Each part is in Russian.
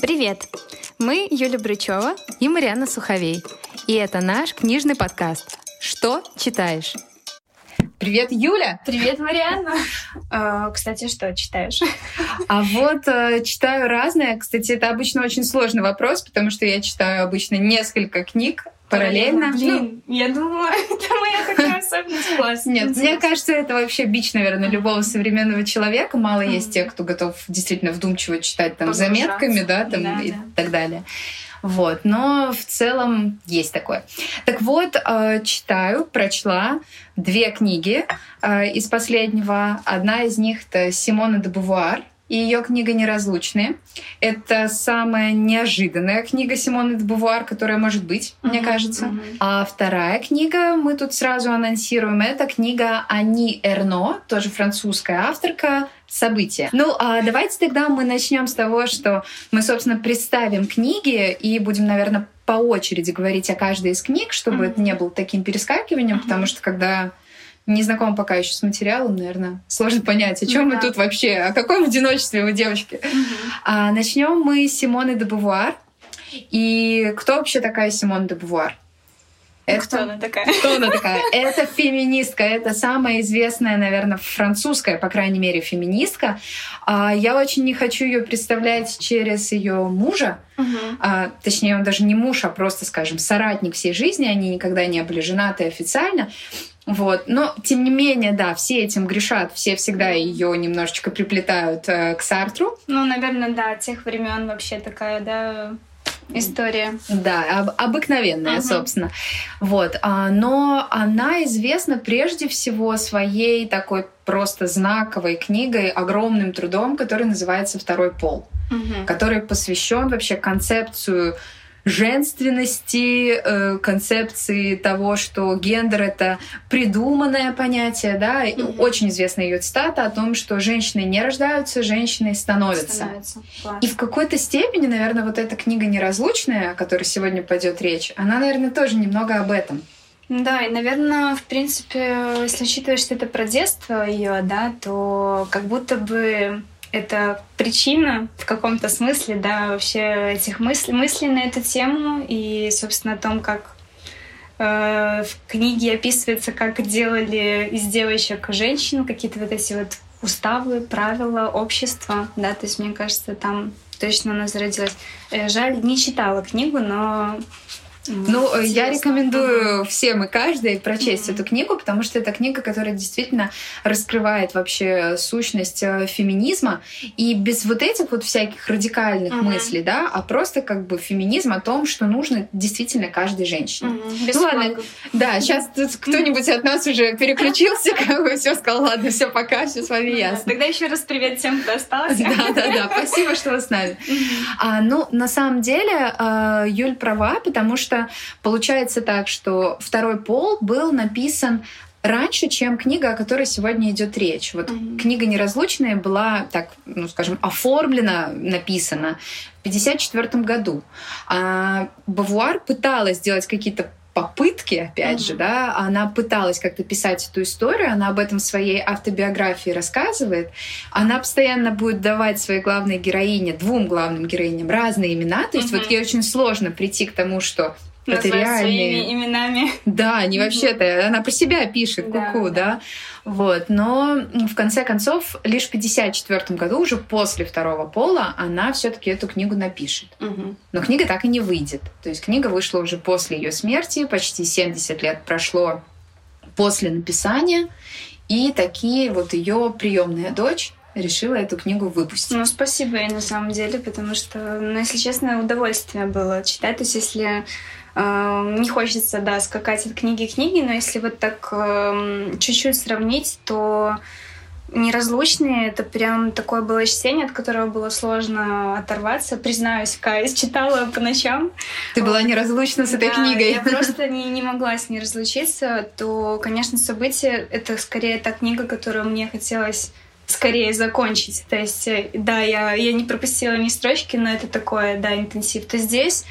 Привет! Мы Юля Брычева и Марьяна Суховей. И это наш книжный подкаст «Что читаешь?». Привет, Юля! Привет, Марьяна! А, кстати, что читаешь? А вот э, читаю разное. Кстати, это обычно очень сложный вопрос, потому что я читаю обычно несколько книг параллельно. Блин, ну, я думала, это моя такая особенность класс. Нет, мне кажется, это вообще бич, наверное, любого современного человека. Мало есть тех, кто готов действительно вдумчиво читать там заметками, да, там и так далее. Вот, но в целом есть такое. Так вот, э, читаю, прочла две книги э, из последнего. Одна из них это Симона де Бувуар и ее книга «Неразлучные». Это самая неожиданная книга Симоны де Бувуар, которая может быть, uh-huh, мне кажется. Uh-huh. А вторая книга, мы тут сразу анонсируем, это книга Ани Эрно, тоже французская авторка, события. Ну, а давайте тогда мы начнем с того, что мы, собственно, представим книги и будем, наверное, по очереди говорить о каждой из книг, чтобы uh-huh. это не было таким перескакиванием, uh-huh. потому что когда не знакома пока еще с материалом, наверное, сложно понять, о чем ну, мы да. тут вообще, о каком одиночестве вы, девочки. Угу. А, начнем мы с Симоны де Бувуар. И кто вообще такая Симона де Бувуар? Это... Кто она такая? Кто она такая? Это феминистка. Это самая известная, наверное, французская, по крайней мере, феминистка. А, я очень не хочу ее представлять через ее мужа. Угу. Точнее, он даже не муж, а просто, скажем, соратник всей жизни. Они никогда не были женаты официально. Вот. Но, тем не менее, да, все этим грешат, все всегда ее немножечко приплетают э, к Сартру. Ну, наверное, да, тех времен вообще такая, да, история. Да, об, обыкновенная, uh-huh. собственно. Вот. А, но она известна прежде всего своей такой просто знаковой книгой, огромным трудом, который называется «Второй пол», uh-huh. который посвящен вообще концепцию женственности, э, концепции того, что гендер это придуманное понятие, да, mm-hmm. очень известна ее цитата о том, что женщины не рождаются, женщины становятся. становятся. И в какой-то степени, наверное, вот эта книга неразлучная, о которой сегодня пойдет речь, она, наверное, тоже немного об этом. Да, и, наверное, в принципе, если учитывать, что это про детство ее, да, то как будто бы это причина в каком-то смысле, да, вообще этих мыслей, мыслей на эту тему и, собственно, о том, как э, в книге описывается, как делали из девочек женщин, какие-то вот эти вот уставы, правила общества, да, то есть мне кажется, там точно она зародилась. Э, жаль, не читала книгу, но ну, Интересно. я рекомендую всем и каждой прочесть mm-hmm. эту книгу, потому что это книга, которая действительно раскрывает вообще сущность э, феминизма и без вот этих вот всяких радикальных mm-hmm. мыслей, да, а просто как бы феминизм о том, что нужно действительно каждой женщине. Mm-hmm. Без ну ладно, флагов. да, сейчас тут кто-нибудь от нас уже переключился, как бы все сказал, ладно, все пока, все с вами ясно. Тогда еще раз привет всем, кто остался. Да, да, да, спасибо, что вы с нами. А, ну, на самом деле, э, Юль права, потому что получается так, что второй пол был написан раньше, чем книга, о которой сегодня идет речь. Вот mm-hmm. книга «Неразлучная» была, так, ну, скажем, оформлена, написана в 1954 году. А Бавуар пыталась сделать какие-то попытки, опять mm-hmm. же, да, она пыталась как-то писать эту историю, она об этом в своей автобиографии рассказывает, она постоянно будет давать своей главной героине, двум главным героиням разные имена, то есть mm-hmm. вот ей очень сложно прийти к тому, что это реальные своими именами. Да, не вообще-то, она про себя пишет, куку, да, да. да. Вот, но в конце концов, лишь в 54 году, уже после второго пола, она все-таки эту книгу напишет. Угу. Но книга так и не выйдет. То есть книга вышла уже после ее смерти, почти 70 лет прошло после написания, и такие вот ее приемная дочь решила эту книгу выпустить. Ну, спасибо ей на самом деле, потому что, ну, если честно, удовольствие было читать. То есть, если не хочется, да, скакать от книги к книге, но если вот так э, чуть-чуть сравнить, то Неразлучные — это прям такое было чтение, от которого было сложно оторваться. Признаюсь, Кайс читала по ночам. Ты была неразлучна с этой да, книгой. я просто не, не могла с ней разлучиться. То, конечно, «События» — это скорее та книга, которую мне хотелось скорее закончить. То есть, э, да, я, я не пропустила ни строчки, но это такое, да, интенсив. То здесь,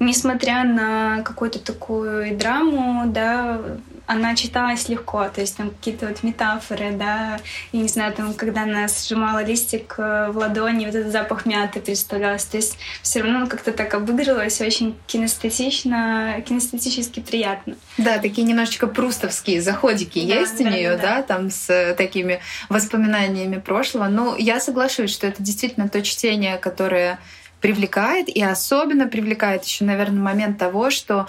несмотря на какую-то такую драму, да, она читалась легко, то есть там какие-то вот метафоры, да, я не знаю, там, когда она сжимала листик э, в ладони, вот этот запах мяты представлялся, то есть все равно как-то так обыгрывалось, очень кинестетично, кинестетически приятно. Да, такие немножечко прустовские заходики да, есть да, у нее, да, да. да, там с такими воспоминаниями прошлого. Ну, я соглашусь, что это действительно то чтение, которое привлекает, и особенно привлекает еще, наверное, момент того, что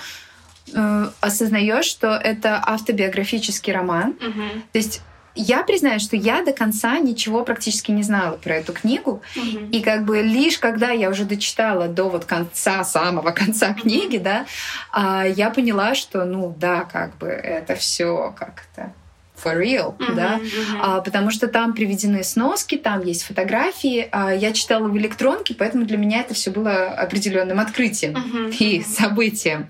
э, осознаешь, что это автобиографический роман. Угу. То есть я признаю, что я до конца ничего практически не знала про эту книгу. Mm-hmm. И как бы лишь когда я уже дочитала до вот конца, самого конца книги, да, а, я поняла, что, ну да, как бы это все как-то for real, uh-huh, да, uh-huh. А, потому что там приведены сноски, там есть фотографии. А, я читала в электронке, поэтому для меня это все было определенным открытием uh-huh, и событием.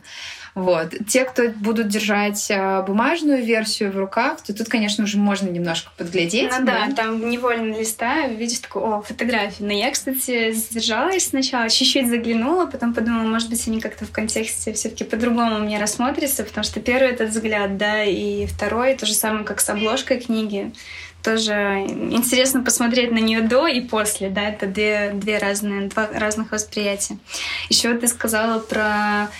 Вот. Те, кто будут держать а, бумажную версию в руках, то тут, конечно, уже можно немножко подглядеть. Ну да, да там невольно листаю, видишь такую, о, фотографии. Но я, кстати, задержалась сначала, чуть-чуть заглянула, потом подумала, может быть, они как-то в контексте все таки по-другому мне рассмотрятся, потому что первый этот взгляд, да, и второй, то же самое, как с обложкой книги тоже интересно посмотреть на нее до и после, да, это две, две разные, два разных восприятия. Еще ты сказала про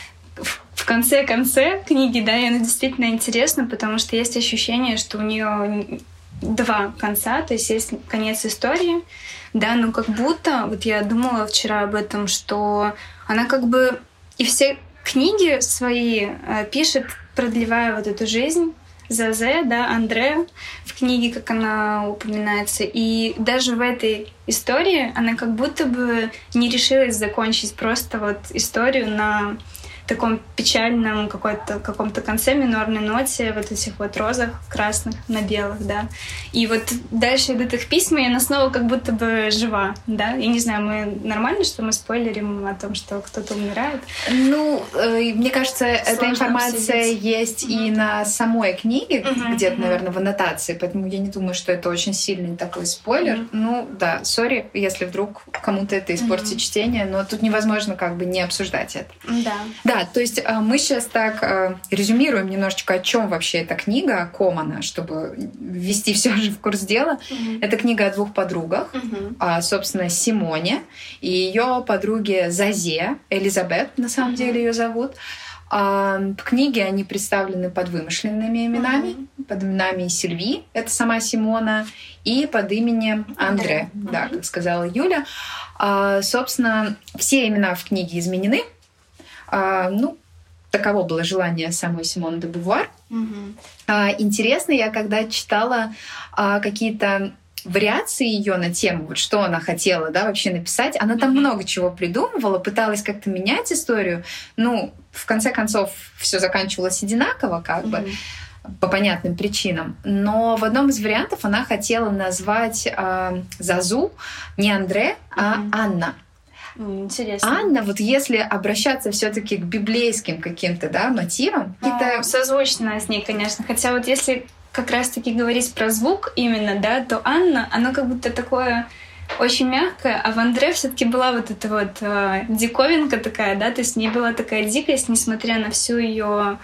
в конце-конце книги, да, и она действительно интересна, потому что есть ощущение, что у нее два конца, то есть есть конец истории, да, но как будто, вот я думала вчера об этом, что она как бы и все книги свои э, пишет, продлевая вот эту жизнь, Зазе, да, Андре в книге, как она упоминается. И даже в этой истории она как будто бы не решилась закончить просто вот историю на таком печальном какой-то каком-то конце минорной ноте, вот этих вот розах красных на белых, да. И вот дальше идут их письма, и она снова как будто бы жива, да. Я не знаю, мы нормально, что мы спойлерим о том, что кто-то умирает? Ну, э, мне кажется, Сложно эта информация обсудить. есть mm-hmm. и на самой книге, mm-hmm. где-то, mm-hmm. наверное, в аннотации, поэтому я не думаю, что это очень сильный такой спойлер. Mm-hmm. Ну, да, сори, если вдруг кому-то это испортит чтение, но тут невозможно как бы не обсуждать это. Да. Да, да, то есть а, мы сейчас так а, резюмируем немножечко, о чем вообще эта книга Комана, чтобы ввести все же в курс дела. Mm-hmm. Это книга о двух подругах, mm-hmm. собственно, Симоне и ее подруге Зазе, Элизабет, на самом mm-hmm. деле ее зовут. В книге они представлены под вымышленными именами, mm-hmm. под именами Сильви, это сама Симона, и под именем Андре, mm-hmm. да, как сказала Юля. Собственно, все имена в книге изменены, а, ну, таково было желание самой Симоны де Бувар. А, интересно, я когда читала а, какие-то вариации ее на тему, вот что она хотела, да, вообще написать. Она там mm-hmm. много чего придумывала, пыталась как-то менять историю. Ну, в конце концов, все заканчивалось одинаково, как mm-hmm. бы по понятным причинам. Но в одном из вариантов она хотела назвать э, Зазу не Андре, а mm-hmm. Анна. Интересно. Анна, вот если обращаться все-таки к библейским каким-то да, мотивам, ну, это созвучно с ней, конечно. Хотя вот если как раз-таки говорить про звук именно, да, то Анна, она как будто такое очень мягкая, а в Андре все-таки была вот эта вот э, диковинка такая, да, то есть не была такая дикость, несмотря на всю ее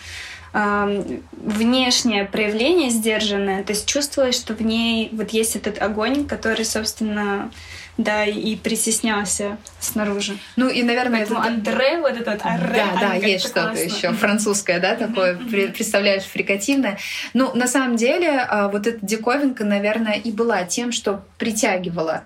э, внешнее проявление сдержанное, то есть чувствовалось, что в ней вот есть этот огонь, который, собственно, да, и притеснялся снаружи. Ну и, наверное, Поэтому это... Андре, вот этот арре, Да, да, есть что-то еще французское, да, такое, представляешь, фрикативное. Ну, на самом деле, а, вот эта диковинка, наверное, и была тем, что притягивала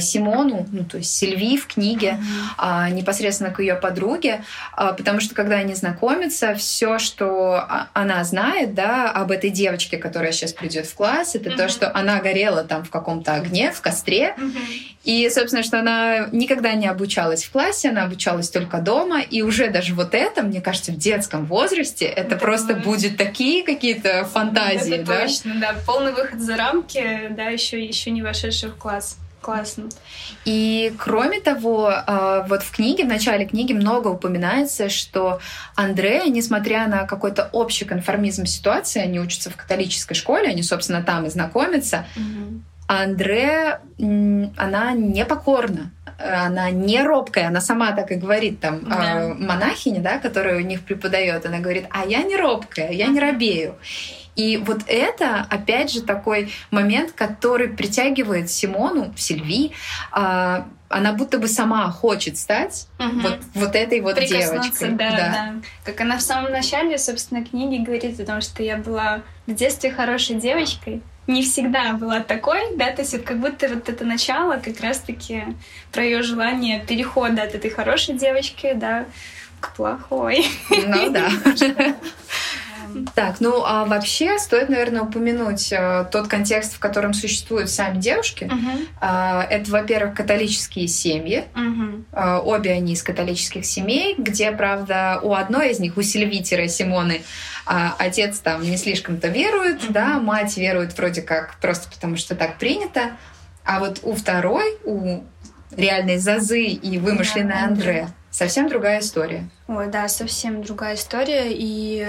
Симону, ну то есть Сильви в книге, mm-hmm. непосредственно к ее подруге, а, потому что когда они знакомятся, все, что она знает, да, об этой девочке, которая сейчас придет в класс, это mm-hmm. то, что она горела там в каком-то огне, в костре, mm-hmm. и, собственно, что она никогда не обучалась в классе, она обучалась только дома, и уже даже вот это, мне кажется, в детском возрасте это, это просто будет такие какие-то фантазии, это да? Точно, да, полный выход за рамки, да, еще еще не вошедший в класс. Классно. И кроме того, а, вот в книге, в начале книги много упоминается, что Андрея, несмотря на какой-то общий конформизм ситуации, они учатся в католической школе, они, собственно, там и знакомятся, угу. А Андре, она непокорна, она не робкая, она сама так и говорит, там, да. э, монахиня, да, которая у них преподает, она говорит, а я не робкая, я не робею. И вот это, опять же, такой момент, который притягивает Симону, Сильви, э, она будто бы сама хочет стать угу. вот, вот этой вот девочкой. Да, да. да. Как она в самом начале, собственно, книги говорит о том, что я была в детстве хорошей девочкой, не всегда была такой, да, то есть вот как будто вот это начало как раз-таки про ее желание перехода от этой хорошей девочки, да, к плохой. Ну да. Так, ну а вообще стоит, наверное, упомянуть э, тот контекст, в котором существуют сами девушки. Э, это, во-первых, католические семьи. Э, обе они из католических семей, где, правда, у одной из них, у Сильвитера Симоны, э, отец там не слишком-то верует, да, мать верует вроде как просто потому, что так принято. А вот у второй, у реальной Зазы и вымышленной yeah, Андре, совсем другая история. Ой, да, совсем другая история. И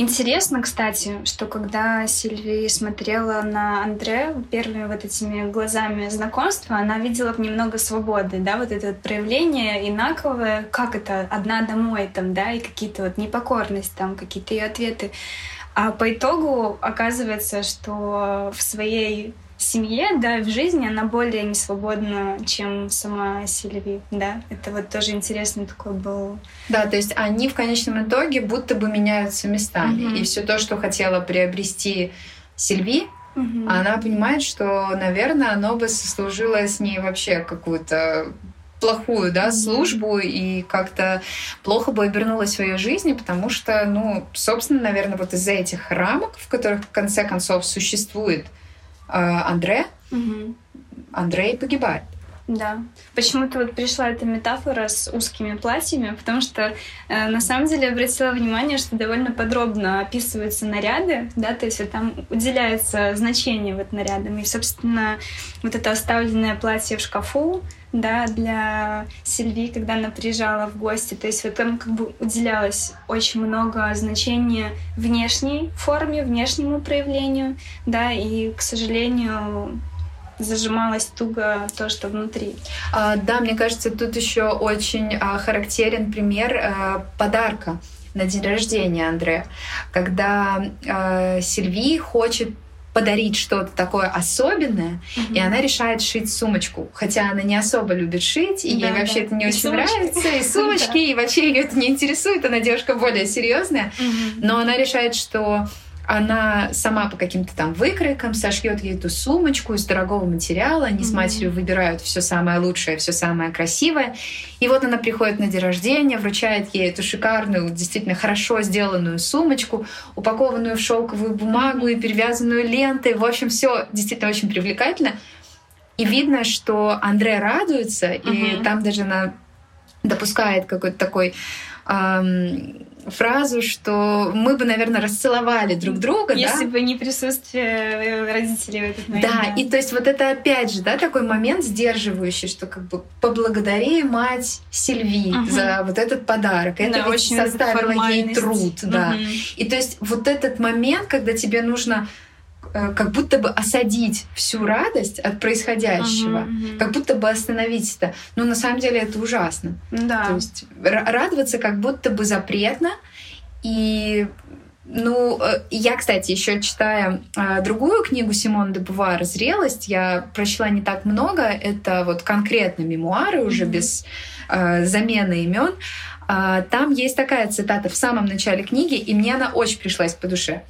Интересно, кстати, что когда Сильви смотрела на Андре первыми вот этими глазами знакомства, она видела в нем много свободы, да, вот это вот проявление инаковое, как это, одна домой там, да, и какие-то вот непокорность там, какие-то ее ответы. А по итогу оказывается, что в своей семье, да, в жизни она более не свободна, чем сама Сильви, да. Это вот тоже интересный такой был. Да, то есть они в конечном итоге будто бы меняются местами, угу. и все то, что хотела приобрести Сильви, угу. она понимает, что, наверное, оно бы сослужило с ней вообще какую-то плохую да, службу и как-то плохо бы обернулась в ее жизни, потому что, ну, собственно, наверное, вот из-за этих рамок, в которых в конце концов существует Андре, угу. Андрей погибает. Да. Почему-то вот пришла эта метафора с узкими платьями, потому что э, на самом деле обратила внимание, что довольно подробно описываются наряды, да, то есть там уделяется значение вот нарядам. И, собственно, вот это оставленное платье в шкафу, да, для Сильви, когда она приезжала в гости. То есть вот там как бы уделялось очень много значения внешней форме, внешнему проявлению, да, и, к сожалению, зажималось туго то, что внутри. А, да, мне кажется, тут еще очень а, характерен пример а, подарка на день рождения Андре, когда а, Сильви хочет подарить что-то такое особенное, mm-hmm. и она решает шить сумочку. Хотя она не особо любит шить, и да, ей вообще да. это не и очень сумочки. нравится, и сумочки, и вообще ее это не интересует, она девушка более серьезная. Но она решает, что она сама по каким-то там выкройкам сошьет ей эту сумочку из дорогого материала. Они mm-hmm. с матерью выбирают все самое лучшее, все самое красивое. И вот она приходит на день рождения, вручает ей эту шикарную, действительно хорошо сделанную сумочку, упакованную в шелковую бумагу и перевязанную лентой. В общем, все действительно очень привлекательно. И видно, что Андре радуется, mm-hmm. и там даже она допускает какой-то такой эм, фразу, что мы бы, наверное, расцеловали друг друга. Если да? бы не присутствие родителей в этот момент. Да, да, и то есть вот это опять же, да, такой момент сдерживающий, что как бы поблагодари мать Сильви угу. за вот этот подарок. Это да, ведь очень составило ей труд, да. Угу. И то есть вот этот момент, когда тебе нужно Э, как будто бы осадить всю радость от происходящего, uh-huh, uh-huh. как будто бы остановить это. Но на самом деле это ужасно. Да. То есть радоваться как будто бы запретно. И ну, э, я, кстати, еще читая э, другую книгу Симон де Бувар «Зрелость», я прочла не так много. Это вот конкретно мемуары, уже mm-hmm. без э, замены имен. Э, там есть такая цитата в самом начале книги, и мне она очень пришлась по душе.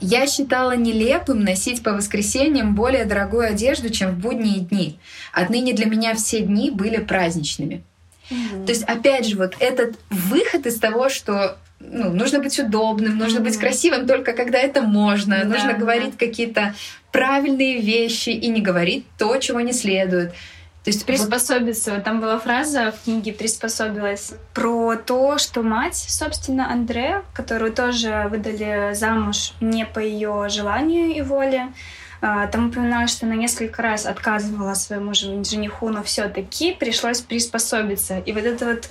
Я считала нелепым носить по воскресеньям более дорогую одежду, чем в будние дни. Отныне для меня все дни были праздничными. Mm-hmm. То есть, опять же, вот этот выход из того, что ну, нужно быть удобным, нужно mm-hmm. быть красивым только когда это можно, да, нужно говорить да. какие-то правильные вещи и не говорить то, чего не следует. То есть приспособиться. Вот там была фраза в книге «Приспособилась» про то, что мать, собственно, Андре, которую тоже выдали замуж не по ее желанию и воле, а, там упоминалось, что она несколько раз отказывала своему жениху, но все-таки пришлось приспособиться. И вот эта вот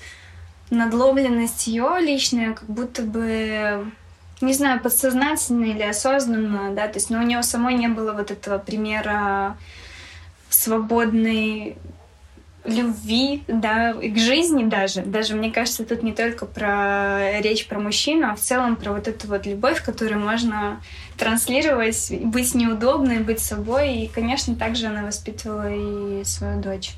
надломленность ее личная, как будто бы не знаю, подсознательно или осознанно, да, то есть, но у него самой не было вот этого примера свободной любви, да, и к жизни даже. Даже, мне кажется, тут не только про речь про мужчину, а в целом про вот эту вот любовь, которую можно транслировать, быть неудобной, быть собой. И, конечно, также она воспитывала и свою дочь.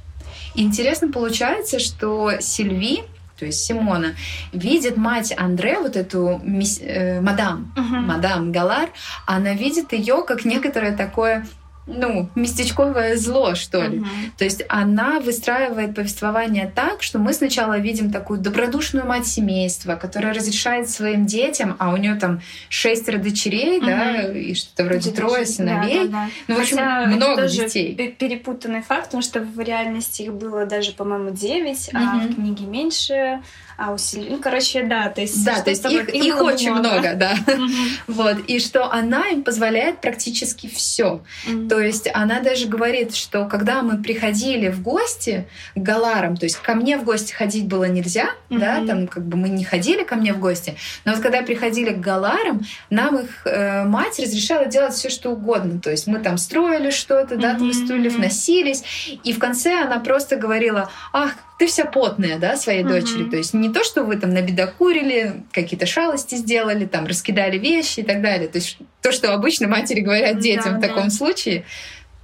Интересно получается, что Сильви, то есть Симона, видит мать Андре, вот эту мисс, э, мадам, uh-huh. мадам Галар, она видит ее как некоторое такое ну, местечковое зло, что ли. Uh-huh. То есть она выстраивает повествование так, что мы сначала видим такую добродушную мать семейства, которая разрешает своим детям, а у нее там шестеро дочерей, uh-huh. да, и что-то вроде Дети, трое сыновей. Да, да, да. Ну, в общем, Хотя много тоже детей. Перепутанный факт, потому что в реальности их было даже, по-моему, девять, uh-huh. а в книге меньше а усилий. Ну, короче, да, то есть... Да, то есть их, их очень много, много да. вот. И что она им позволяет практически все. То есть она даже говорит, что когда мы приходили в гости к Галарам, то есть ко мне в гости ходить было нельзя, да, там как бы мы не ходили ко мне в гости, но вот когда приходили к Галарам, нам их э, мать разрешала делать все что угодно. То есть мы там строили что-то, да, там стульев носились, и в конце она просто говорила, ах, ты вся потная, да, своей uh-huh. дочери. То есть не то, что вы там набедокурили, какие-то шалости сделали, там раскидали вещи и так далее. То есть то, что обычно матери говорят детям да, в таком да. случае,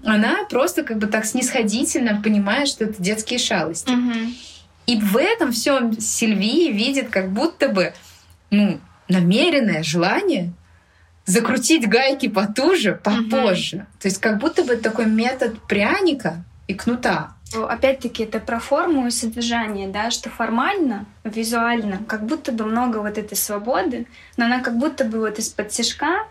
она просто как бы так снисходительно понимает, что это детские шалости. Uh-huh. И в этом всем Сильвии видит как будто бы ну, намеренное желание закрутить гайки потуже, попозже. Uh-huh. То есть как будто бы такой метод пряника и кнута. Опять-таки, это про форму и содержание, да, что формально, визуально, как будто бы много вот этой свободы, но она как будто бы вот из-под тяжка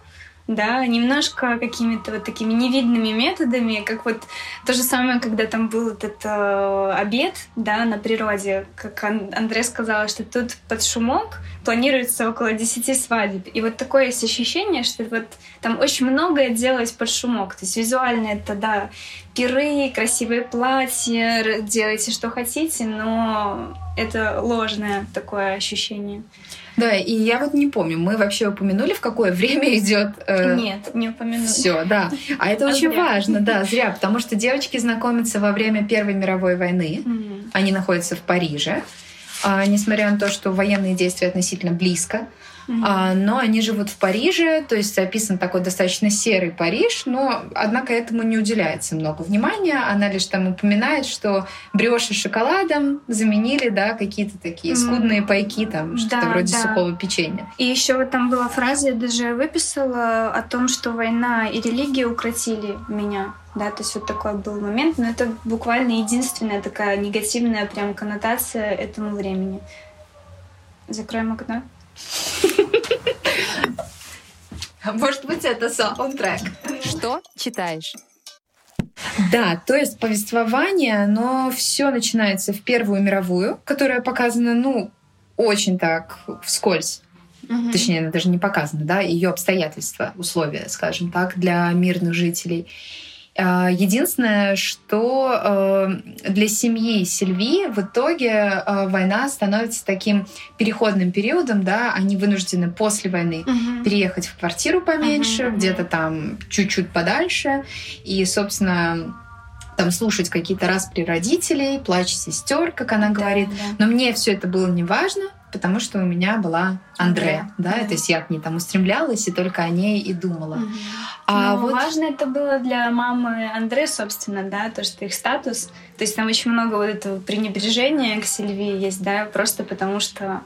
да, немножко какими-то вот такими невидными методами, как вот то же самое, когда там был этот э, обед, да, на природе, как Андрей сказала, что тут под шумок планируется около 10 свадеб. И вот такое есть ощущение, что вот там очень многое делалось под шумок. То есть визуально это, да, пиры, красивые платья, делайте, что хотите, но это ложное такое ощущение. Да, и я вот не помню, мы вообще упомянули, в какое время идет. Э... Нет, не упомянули. Все, да. А это очень зря. важно, да, зря, потому что девочки знакомятся во время Первой мировой войны. Mm. Они находятся в Париже. А, несмотря на то, что военные действия относительно близко. А, но они живут в Париже, то есть описан такой достаточно серый Париж, но, однако, этому не уделяется много внимания. Она лишь там упоминает, что бреши шоколадом заменили, да, какие-то такие скудные пайки, там, что-то да, вроде да. сухого печенья. И еще вот там была фраза, я даже выписала о том, что война и религия укротили меня. Да, то есть вот такой был момент, но это буквально единственная такая негативная прям коннотация этому времени. Закроем окно. А может быть, это саундтрек. Что читаешь? Да, то есть повествование, но все начинается в Первую мировую, которая показана, ну, очень так вскользь. Угу. Точнее, она даже не показана, да, ее обстоятельства, условия, скажем так, для мирных жителей. А, единственное, что э, для семьи Сильви в итоге э, война становится таким переходным периодом, да, они вынуждены после войны угу. переехать в квартиру поменьше, угу. где-то там чуть-чуть подальше, и, собственно, там слушать какие-то распри родителей, плач сестер, как она да, говорит. Да. Но мне все это было не важно, потому что у меня была Андре, да, да, то есть я к ней там устремлялась и только о ней и думала. Угу. А ну, вот... важно это было для мамы Андре, собственно, да, то, что их статус, то есть там очень много вот этого пренебрежения к Сильвии есть, да, просто потому что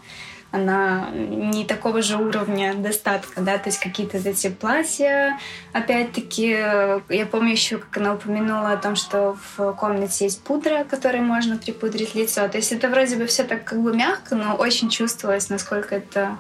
она не такого же уровня достатка, да, то есть какие-то эти платья, опять-таки, я помню еще, как она упомянула о том, что в комнате есть пудра, которой можно припудрить лицо, то есть это вроде бы все так как бы мягко, но очень чувствовалось, насколько это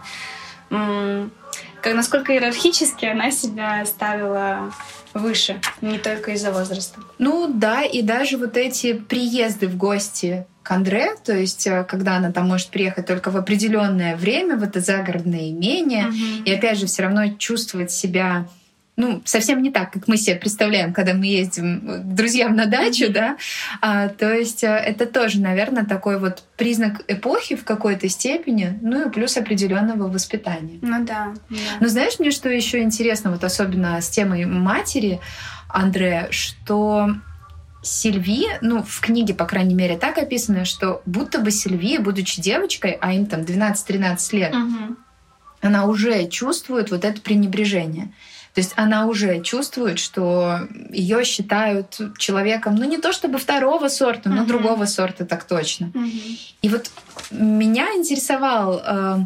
как насколько иерархически она себя ставила выше, не только из-за возраста. Ну да, и даже вот эти приезды в гости к Андре, то есть э, когда она там может приехать только в определенное время в это загородное имение, угу. и опять же все равно чувствовать себя ну, совсем не так, как мы себе представляем, когда мы ездим к друзьям на дачу, да. А, то есть э, это тоже, наверное, такой вот признак эпохи в какой-то степени, ну и плюс определенного воспитания. Ну да. да. Но знаешь, мне что еще интересно, вот особенно с темой матери Андре, что Сильви, ну, в книге, по крайней мере, так описано, что будто бы Сильви, будучи девочкой, а им там 12-13 лет, угу. она уже чувствует вот это пренебрежение. То есть она уже чувствует, что ее считают человеком, ну не то чтобы второго сорта, но uh-huh. другого сорта так точно. Uh-huh. И вот меня интересовал э,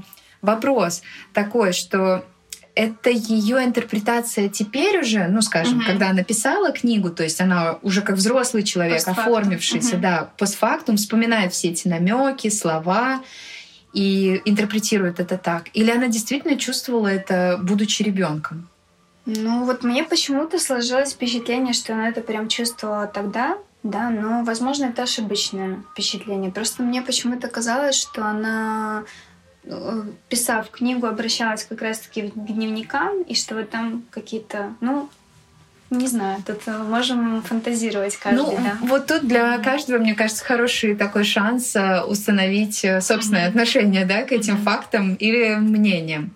вопрос такой, что это ее интерпретация теперь уже, ну, скажем, uh-huh. когда она писала книгу, то есть она уже как взрослый человек, постфактум. оформившийся, uh-huh. да, постфактум, вспоминает все эти намеки, слова и интерпретирует это так. Или она действительно чувствовала это, будучи ребенком? Ну вот мне почему-то сложилось впечатление, что она это прям чувствовала тогда, да, но, возможно, это ошибочное впечатление. Просто мне почему-то казалось, что она, э, писав книгу, обращалась как раз-таки к дневникам, и что вот там какие-то, ну, не знаю, тут можем фантазировать каждый, ну, да. Вот тут для mm-hmm. каждого, мне кажется, хороший такой шанс э, установить э, собственное mm-hmm. отношение, да, к этим mm-hmm. фактам или мнениям.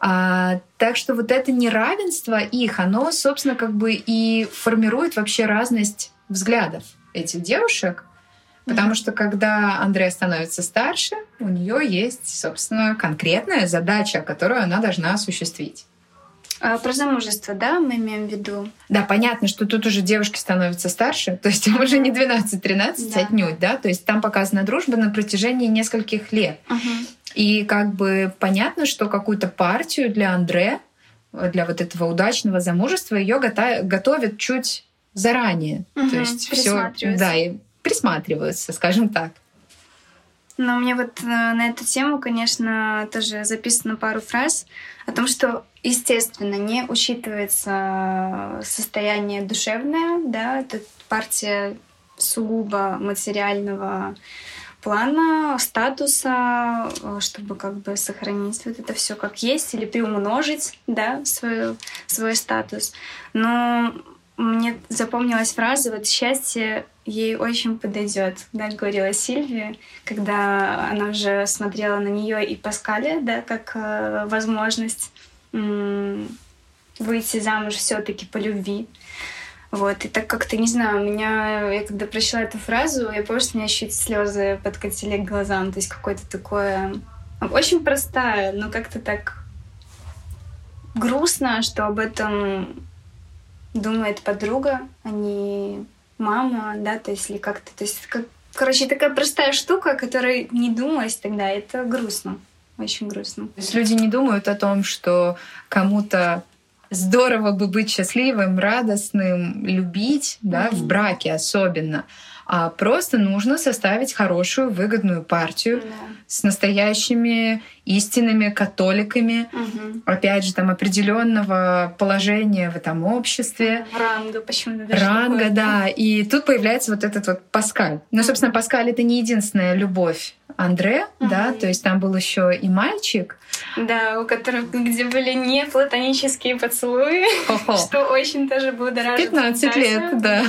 А, так что вот это неравенство их, оно, собственно, как бы и формирует вообще разность взглядов этих девушек. Потому mm-hmm. что когда Андрея становится старше, у нее есть, собственно, конкретная задача, которую она должна осуществить. А про замужество, да, мы имеем в виду? Да, понятно, что тут уже девушки становятся старше, то есть им уже не 12-13 да. отнюдь, да, то есть там показана дружба на протяжении нескольких лет. Uh-huh. И как бы понятно, что какую-то партию для Андре, для вот этого удачного замужества, ее готовят чуть заранее. Угу, То есть все, да, и присматриваются, скажем так. Но мне вот э, на эту тему, конечно, тоже записано пару фраз о том, что, естественно, не учитывается состояние душевное, да, это партия сугубо материального плана статуса, э, чтобы как бы сохранить вот это все как есть или приумножить, да, свой, свой статус. Но мне запомнилась фраза вот «счастье ей очень подойдет», да, говорила Сильвия, когда она уже смотрела на нее и Паскаля, да, как э, возможность выйти замуж все-таки по любви. Вот, и так как-то, не знаю, у меня, я когда прочла эту фразу, я помню, что у меня чуть слезы подкатили к глазам, то есть какое-то такое... Очень простая, но как-то так грустно, что об этом думает подруга, а не мама, да, то есть или как-то, то есть, как, короче, такая простая штука, о которой не думалось тогда, это грустно, очень грустно. То есть люди не думают о том, что кому-то здорово бы быть счастливым, радостным, любить, да, mm-hmm. в браке особенно. А просто нужно составить хорошую, выгодную партию mm-hmm. с настоящими истинными католиками, mm-hmm. опять же, там определенного положения в этом обществе. Ранга, почему-то даже Ранга, такое. да. И тут появляется вот этот вот Паскаль. Но, mm-hmm. собственно, Паскаль — это не единственная любовь Андре, mm-hmm. да, то есть там был еще и мальчик, да, у которых, где были не платонические поцелуи, что очень тоже будоражит. 15 лет, да.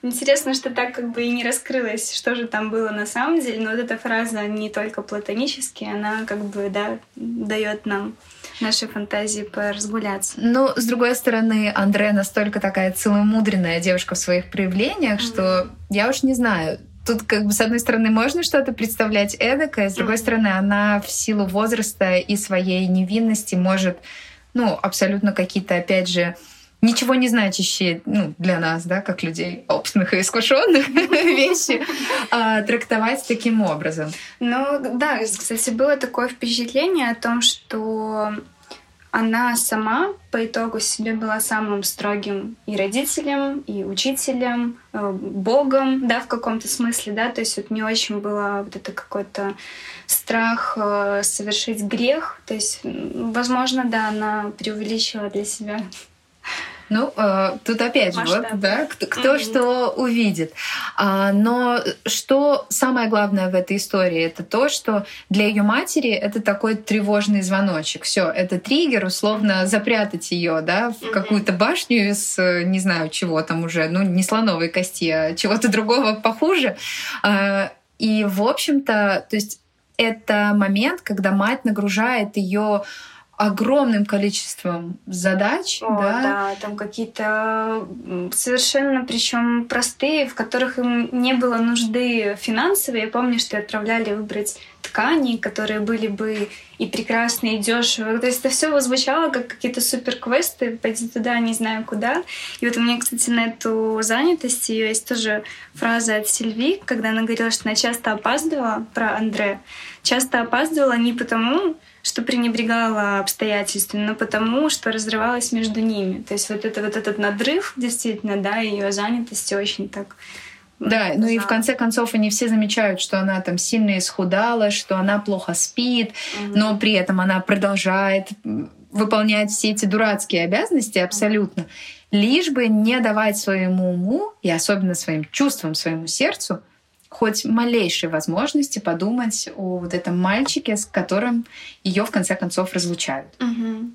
Интересно, что так как бы и не раскрылось, что же там было на самом деле, но вот эта фраза не только платонические, она как бы, да, дает нам нашей фантазии поразгуляться. Ну, с другой стороны, Андре настолько такая целомудренная девушка в своих проявлениях, mm-hmm. что я уж не знаю, тут как бы с одной стороны можно что-то представлять эдакое, с другой mm-hmm. стороны она в силу возраста и своей невинности может, ну, абсолютно какие-то, опять же, ничего не значащие ну, для нас, да, как людей опытных и искушенных вещи а, трактовать таким образом. Ну да, кстати, было такое впечатление о том, что она сама по итогу себе была самым строгим и родителем, и учителем, э, богом, да, в каком-то смысле, да, то есть вот не очень было вот это какой-то страх э, совершить грех, то есть, возможно, да, она преувеличила для себя Ну, э, тут опять же, вот, да, кто, кто mm-hmm. что увидит. А, но что самое главное в этой истории, это то, что для ее матери это такой тревожный звоночек. Все, это триггер, условно запрятать ее, да, в mm-hmm. какую-то башню из, не знаю, чего там уже, ну, не слоновой кости, а чего-то другого похуже. А, и, в общем-то, то есть это момент, когда мать нагружает ее огромным количеством задач. О, да? да, там какие-то совершенно причем простые, в которых им не было нужды финансовые. Я помню, что отправляли выбрать ткани, которые были бы и прекрасные, и дешевые. То есть это все звучало как какие-то супер-квесты, пойди туда, не знаю куда. И вот у меня, кстати, на эту занятость ее есть тоже фраза от Сильви, когда она говорила, что она часто опаздывала, про Андре, часто опаздывала не потому, что пренебрегала обстоятельствами, но потому, что разрывалась между ними. То есть вот, это, вот этот надрыв, действительно, да, ее занятости очень так да, ну и в конце концов они все замечают, что она там сильно исхудала, что она плохо спит, mm но при этом она продолжает выполнять все эти дурацкие обязанности абсолютно, лишь бы не давать своему уму и особенно своим чувствам, своему сердцу хоть малейшей возможности подумать о вот этом мальчике, с которым ее в конце концов разлучают. Угу.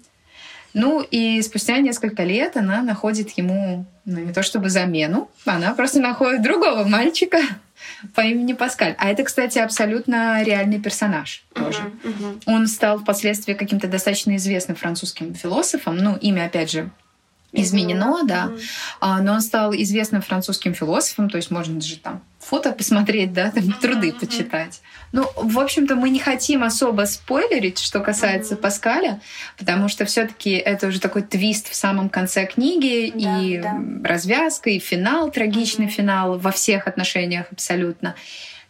Ну и спустя несколько лет она находит ему, ну не то чтобы замену, она просто находит другого мальчика по имени Паскаль. А это, кстати, абсолютно реальный персонаж тоже. Uh-huh, uh-huh. Он стал впоследствии каким-то достаточно известным французским философом. Ну, имя, опять же, изменено, да. Mm-hmm. Но он стал известным французским философом, то есть можно же там фото посмотреть, да, там mm-hmm. труды почитать. Ну, в общем-то, мы не хотим особо спойлерить, что касается mm-hmm. Паскаля, потому что все-таки это уже такой твист в самом конце книги, да, и да. развязка, и финал, трагичный mm-hmm. финал во всех отношениях абсолютно.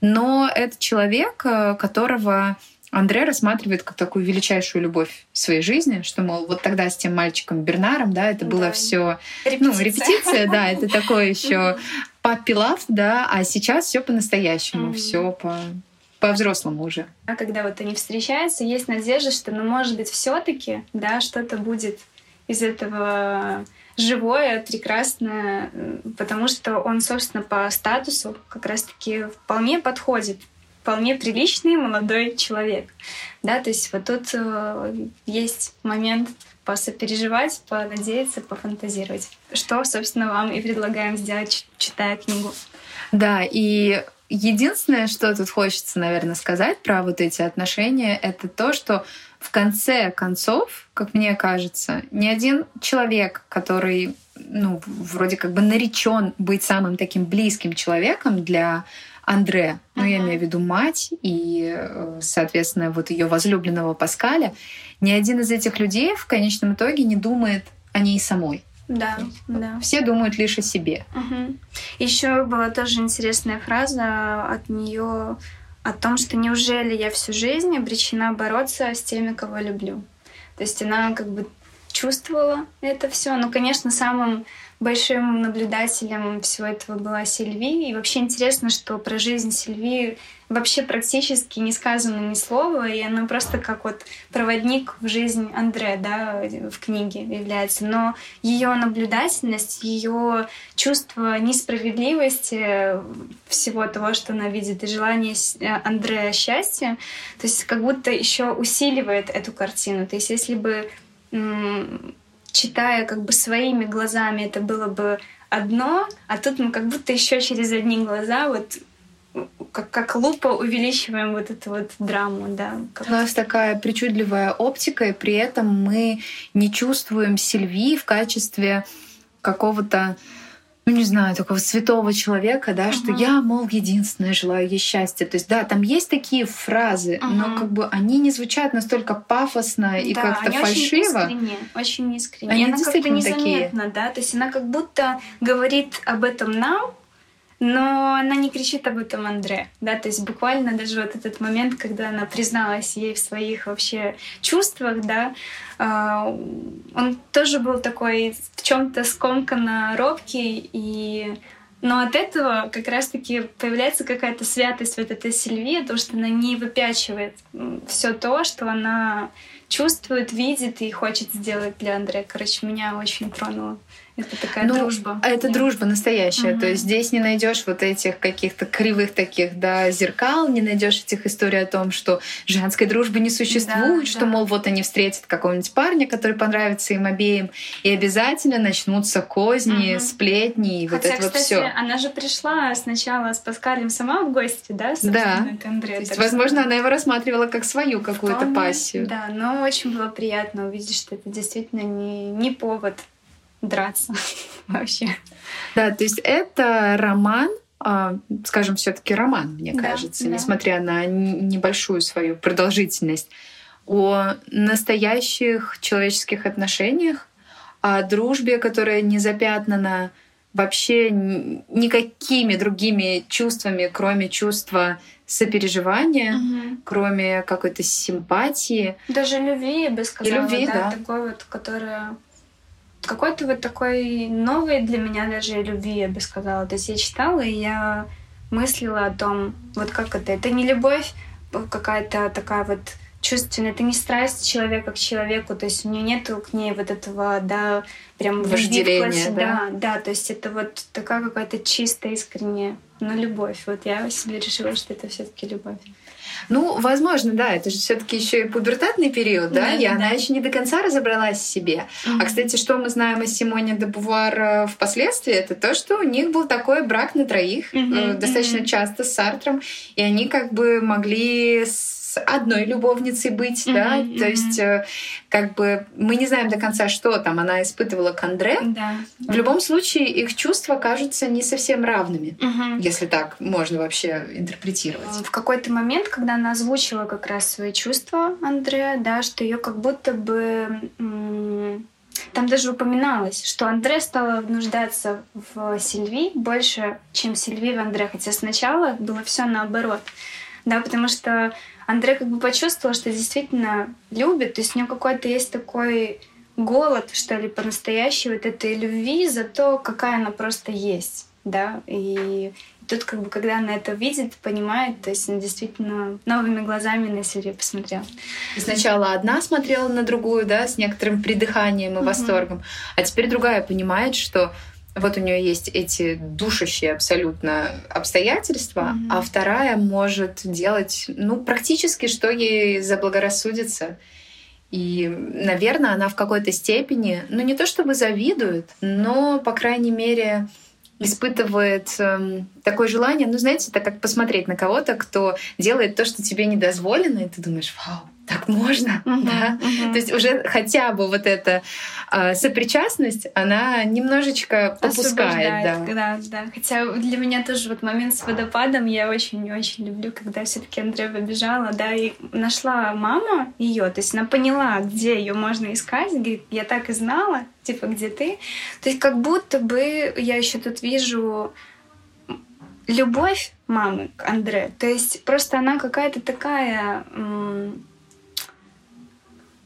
Но это человек, э, которого Андре рассматривает как такую величайшую любовь в своей жизни, что, мол, вот тогда с тем мальчиком Бернаром, да, это было да. все, ну, репетиция, да, это такое еще папилав, да, а сейчас все по-настоящему, все по по-взрослому уже. А когда вот они встречаются, есть надежда, что, ну, может быть, все-таки, да, что-то будет из этого живое, прекрасное, потому что он, собственно, по статусу как раз-таки вполне подходит вполне приличный молодой человек. Да, то есть вот тут э, есть момент посопереживать, понадеяться, пофантазировать. Что, собственно, вам и предлагаем сделать, читая книгу. Да, и единственное, что тут хочется, наверное, сказать про вот эти отношения, это то, что в конце концов, как мне кажется, ни один человек, который, ну, вроде как бы наречен быть самым таким близким человеком для Андре, ну, я имею в виду мать и, э, соответственно, вот ее возлюбленного Паскаля, ни один из этих людей в конечном итоге не думает о ней самой. Да, да. Все думают лишь о себе. Угу. Еще была тоже интересная фраза от нее о том, что неужели я всю жизнь обречена бороться с теми, кого люблю. То есть она как бы чувствовала это все. Ну, конечно, самым большим наблюдателем всего этого была Сильви. И вообще интересно, что про жизнь Сильви вообще практически не сказано ни слова, и она просто как вот проводник в жизнь Андре, да, в книге является. Но ее наблюдательность, ее чувство несправедливости всего того, что она видит, и желание Андре счастья, то есть как будто еще усиливает эту картину. То есть если бы читая как бы своими глазами, это было бы одно, а тут мы как будто еще через одни глаза вот как, как лупа увеличиваем вот эту вот драму, да. Как... У нас такая причудливая оптика, и при этом мы не чувствуем Сильви в качестве какого-то ну, не знаю, такого святого человека, да, uh-huh. что я, мол, единственное желаю ей счастья. То есть, да, там есть такие фразы, uh-huh. но как бы они не звучат настолько пафосно и да, как-то они фальшиво. Очень искренне, очень искренне. Они она действительно как-то незаметна, такие. да, то есть она как будто говорит об этом нам, но она не кричит об этом Андре, да, то есть буквально даже вот этот момент, когда она призналась ей в своих вообще чувствах, да, а, он тоже был такой в чем-то скомканно робкий и но от этого как раз-таки появляется какая-то святость вот этой Сильвии, то, что она не выпячивает все то, что она чувствует, видит и хочет сделать для Андрея. Короче, меня очень тронула Это такая ну, дружба. Это да. дружба настоящая. Угу. То есть здесь не найдешь вот этих каких-то кривых таких да, зеркал, не найдешь этих историй о том, что женской дружбы не существует, да, что, да. мол, вот они встретят какого-нибудь парня, который понравится им обеим, и обязательно начнутся козни, угу. сплетни и Хотя, вот это кстати, вот все. Она же пришла сначала с Паскалем сама в гости, да, да. к Андре. То есть, возможно, что... она его рассматривала как свою какую-то пассию. Да, но очень было приятно увидеть, что это действительно не, не повод драться вообще. Да, то есть это роман, а, скажем, все-таки роман, мне да, кажется, да. несмотря на небольшую свою продолжительность, о настоящих человеческих отношениях, о дружбе, которая не запятнана вообще никакими другими чувствами, кроме чувства сопереживания, угу. кроме какой-то симпатии. Даже любви, я бы сказала. И любви, да. да. Такой вот, которая какой-то вот такой новой для меня даже любви, я бы сказала. То есть я читала, и я мыслила о том, вот как это. Это не любовь какая-то такая вот чувственная, это не страсть человека к человеку, то есть у нее нету к ней вот этого, да, прям вожделения, да? да, да, то есть это вот такая какая-то чистая, искренняя, ну, любовь. Вот я себе решила, что это все таки любовь. Ну, возможно, да, это же все-таки еще и пубертатный период, да, да и да, она да. еще не до конца разобралась в себе. Mm-hmm. А, кстати, что мы знаем о Симоне де Бувар э, впоследствии, это то, что у них был такой брак на троих mm-hmm. достаточно mm-hmm. часто с Сартром, и они как бы могли одной любовницей быть, mm-hmm, да, mm-hmm. то есть э, как бы мы не знаем до конца, что там она испытывала к Андре. Да. В любом случае их чувства кажутся не совсем равными, mm-hmm. если так можно вообще интерпретировать. В какой-то момент, когда она озвучила как раз свои чувства Андре, да, что ее как будто бы там даже упоминалось, что Андре стала нуждаться в Сильви больше, чем Сильви в Андре, хотя сначала было все наоборот. Да, потому что Андрей как бы почувствовал, что действительно любит, то есть у него какой-то есть такой голод, что ли, по-настоящей вот этой любви за то, какая она просто есть, да, и тут как бы, когда она это видит, понимает, то есть она действительно новыми глазами на серию посмотрела. Сначала одна смотрела на другую, да, с некоторым придыханием и угу. восторгом, а теперь другая понимает, что вот у нее есть эти душащие абсолютно обстоятельства, mm-hmm. а вторая может делать, ну, практически, что ей заблагорассудится. И, наверное, она в какой-то степени, ну, не то чтобы завидует, но, по крайней мере, испытывает э, такое желание, ну, знаете, это как посмотреть на кого-то, кто делает то, что тебе не дозволено, и ты думаешь, вау, так можно, uh-huh, да. Uh-huh. То есть уже хотя бы вот эта э, сопричастность, она немножечко попускает, да. да, да. Хотя для меня тоже вот момент с водопадом я очень-очень люблю, когда все-таки Андрея побежала, да, и нашла мама ее, то есть она поняла, где ее можно искать, говорит, я так и знала, типа, где ты. То есть как будто бы я еще тут вижу любовь мамы к Андре. То есть просто она какая-то такая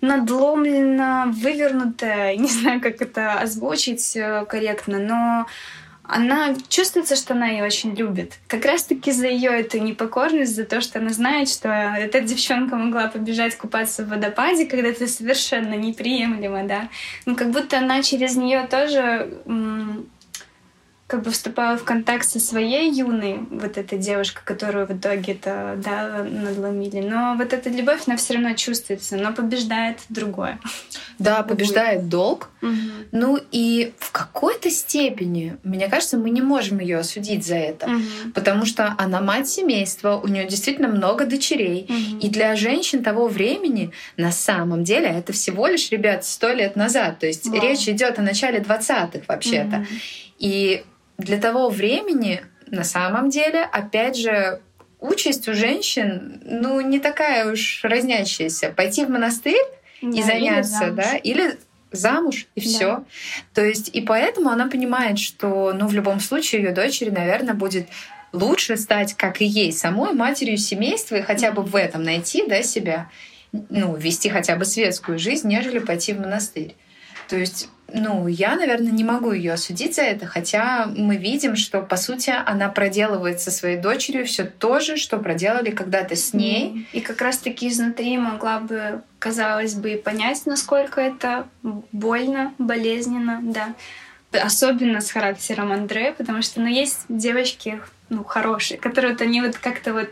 надломлена, вывернутая, не знаю, как это озвучить э, корректно, но она чувствуется, что она ее очень любит. Как раз-таки за ее эту непокорность, за то, что она знает, что эта девчонка могла побежать купаться в водопаде, когда это совершенно неприемлемо, да. Ну, как будто она через нее тоже как бы вступала в контакт со своей юной, вот эта девушка, которую в итоге это, да, надломили. Но вот эта любовь, она все равно чувствуется, но побеждает другое. Да, побеждает долг. Угу. Ну и в какой-то степени, мне кажется, мы не можем ее осудить за это, угу. потому что она мать семейства, у нее действительно много дочерей. Угу. И для женщин того времени на самом деле это всего лишь, ребят, сто лет назад. То есть Вау. речь идет о начале 20-х вообще-то. Угу. И для того времени, на самом деле, опять же, участь у женщин, ну, не такая уж разнящаяся. Пойти в монастырь да, и заняться, или да, или замуж и да. все. То есть и поэтому она понимает, что, ну, в любом случае ее дочери, наверное, будет лучше стать, как и ей, самой матерью семейства и хотя бы в этом найти, да, себя, ну, вести хотя бы светскую жизнь, нежели пойти в монастырь. То есть ну, я, наверное, не могу ее осудить за это, хотя мы видим, что, по сути, она проделывает со своей дочерью все то же, что проделали когда-то с ней. И как раз-таки изнутри могла бы, казалось бы, понять, насколько это больно, болезненно, да. особенно с характером Андре, потому что, ну, есть девочки, ну, хорошие, которые вот они вот как-то вот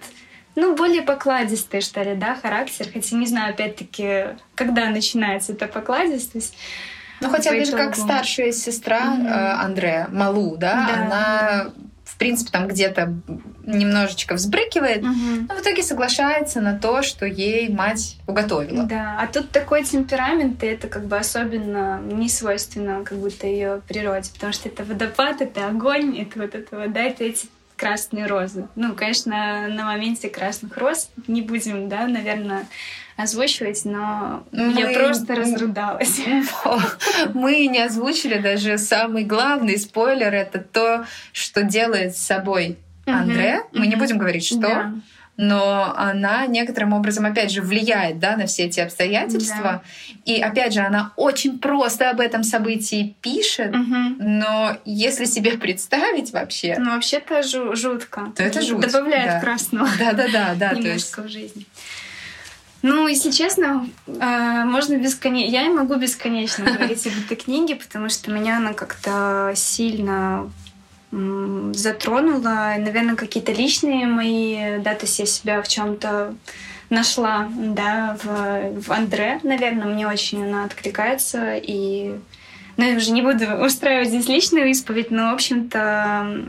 ну, более покладистый, что ли, да, характер. Хотя не знаю, опять-таки, когда начинается эта покладистость. Ну, хотя даже как старшая сестра mm-hmm. э, Андре, Малу, да, да, она в принципе, там где-то немножечко взбрыкивает, угу. но в итоге соглашается на то, что ей мать уготовила. Да, а тут такой темперамент, и это как бы особенно не свойственно как будто ее природе, потому что это водопад, это огонь, это вот это вода, это эти красные розы. Ну, конечно, на моменте красных роз не будем, да, наверное, озвучивать, но мы... я просто разрыдалась. Мы не озвучили даже самый главный спойлер. Это то, что делает с собой Андре. Мы не будем говорить, что но она некоторым образом, опять же, влияет да, на все эти обстоятельства. Да. И, опять же, она очень просто об этом событии пишет, угу. но если себе представить вообще... Ну, вообще-то жутко. То это жуть. Добавляет да. красного. Да-да-да. да, то есть... в жизни. Ну, если честно, а, можно бесконечно... Я могу бесконечно говорить об этой книге, потому что меня она как-то сильно затронула, наверное, какие-то личные мои, да, то есть я себя в чем-то нашла, да, в, в Андре, наверное, мне очень она откликается, и, ну, я уже не буду устраивать здесь личную исповедь, но, в общем-то,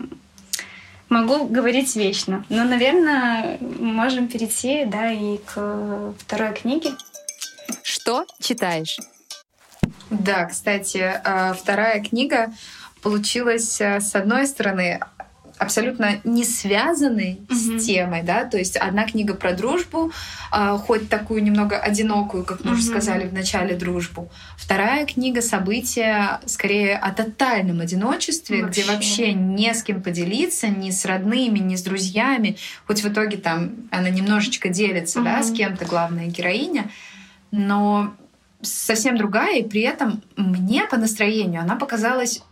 могу говорить вечно. Но, наверное, можем перейти, да, и к второй книге. Что читаешь? Да, кстати, а, вторая книга получилась, э, с одной стороны, абсолютно не связанной mm-hmm. с темой, да, то есть одна книга про дружбу, э, хоть такую немного одинокую, как мы mm-hmm. уже сказали в начале дружбу, вторая книга события скорее о тотальном одиночестве, вообще. где вообще не с кем поделиться, ни с родными, ни с друзьями, хоть в итоге там она немножечко делится, mm-hmm. да, с кем-то главная героиня, но совсем другая, и при этом мне по настроению она показалась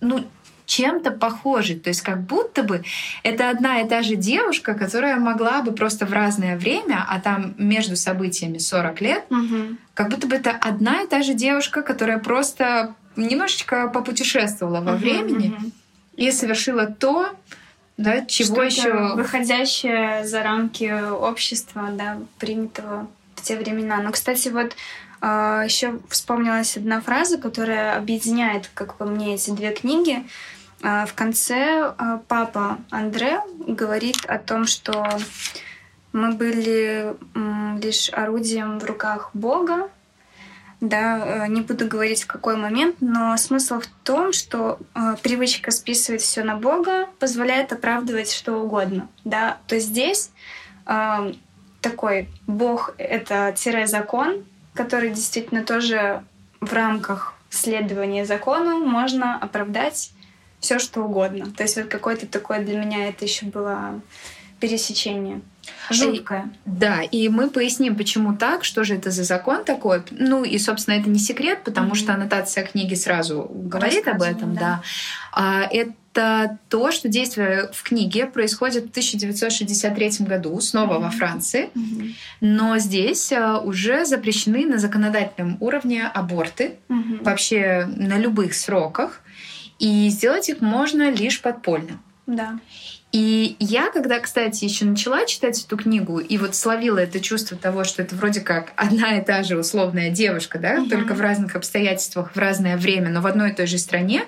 ну, чем-то похожий. То есть как будто бы это одна и та же девушка, которая могла бы просто в разное время, а там между событиями 40 лет, угу. как будто бы это одна и та же девушка, которая просто немножечко попутешествовала во угу, времени угу. и совершила то, да, чего еще выходящее за рамки общества, да, принятого в те времена. Но, кстати, вот а, Еще вспомнилась одна фраза, которая объединяет, как по мне, эти две книги. А, в конце а, папа Андре говорит о том, что мы были лишь орудием в руках Бога. Да, э, не буду говорить в какой момент, но смысл в том, что привычка списывать все на Бога позволяет оправдывать что угодно. Да, то здесь такой Бог — это тире-закон, который действительно тоже в рамках следования закону можно оправдать все что угодно. То есть вот какое-то такое для меня это еще было пересечение. Жуткое. Да, и мы поясним, почему так, что же это за закон такой. Ну и, собственно, это не секрет, потому mm-hmm. что аннотация книги сразу говорит об этом, да. да. А, это это то, что действие в книге происходит в 1963 году, снова mm-hmm. во Франции. Mm-hmm. Но здесь а, уже запрещены на законодательном уровне аборты, mm-hmm. вообще на любых сроках. И сделать их можно лишь подпольно. Да. И я, когда, кстати, еще начала читать эту книгу, и вот словила это чувство того, что это вроде как одна и та же условная девушка, да, угу. только в разных обстоятельствах, в разное время, но в одной и той же стране,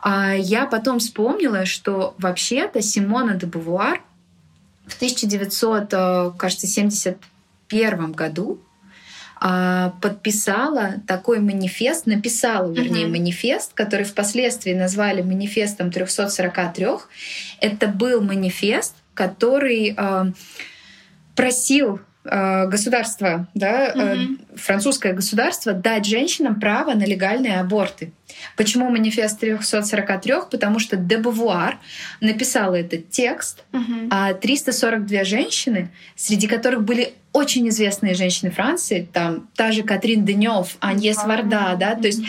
а я потом вспомнила, что вообще-то Симона де Бувуар в 1971 году а, подписала такой манифест, написала, вернее, uh-huh. манифест, который впоследствии назвали манифестом 343. Это был манифест, который э, просил государство, да, э, французское государство дать женщинам право на легальные аборты. Почему манифест 343? Потому что де Бувуар написала этот текст, uh-huh. а 342 женщины, среди которых были очень известные женщины Франции, там та же Катрин Денев, Аньес uh-huh. Варда, да, то есть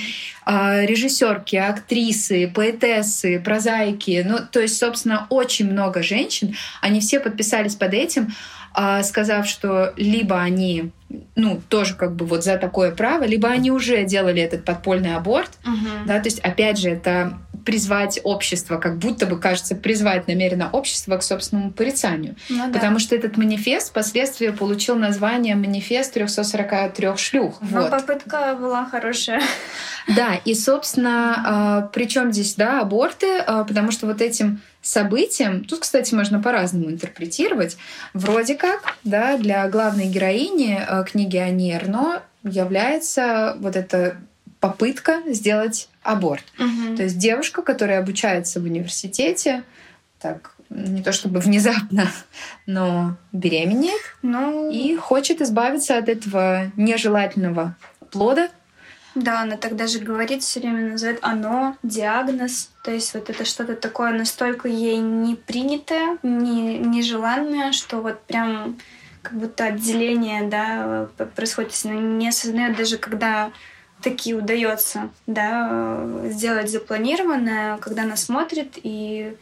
э, режиссерки, актрисы, поэтессы, прозаики, ну, то есть, собственно, очень много женщин, они все подписались под этим, а, сказав, что либо они ну, тоже как бы вот за такое право, либо они уже делали этот подпольный аборт, uh-huh. да, то есть, опять же, это призвать общество, как будто бы, кажется, призвать намеренно общество к собственному порицанию. Ну, да. Потому что этот манифест впоследствии получил название «Манифест 343 шлюх». Ну, вот. попытка была хорошая. Да, и, собственно, а, причем здесь, да, аборты, а, потому что вот этим событием, тут, кстати, можно по-разному интерпретировать, вроде как, да, для главной героини а, книги Ани Эрно является вот эта попытка сделать аборт. Угу. То есть девушка, которая обучается в университете, так не то чтобы внезапно, но беременеет ну... и хочет избавиться от этого нежелательного плода. Да, она так даже говорит все время, называет оно, диагноз. То есть вот это что-то такое настолько ей не принятое, не, нежеланное, что вот прям как будто отделение да, происходит. Она не осознает даже, когда таки удается да, сделать запланированное, когда она смотрит и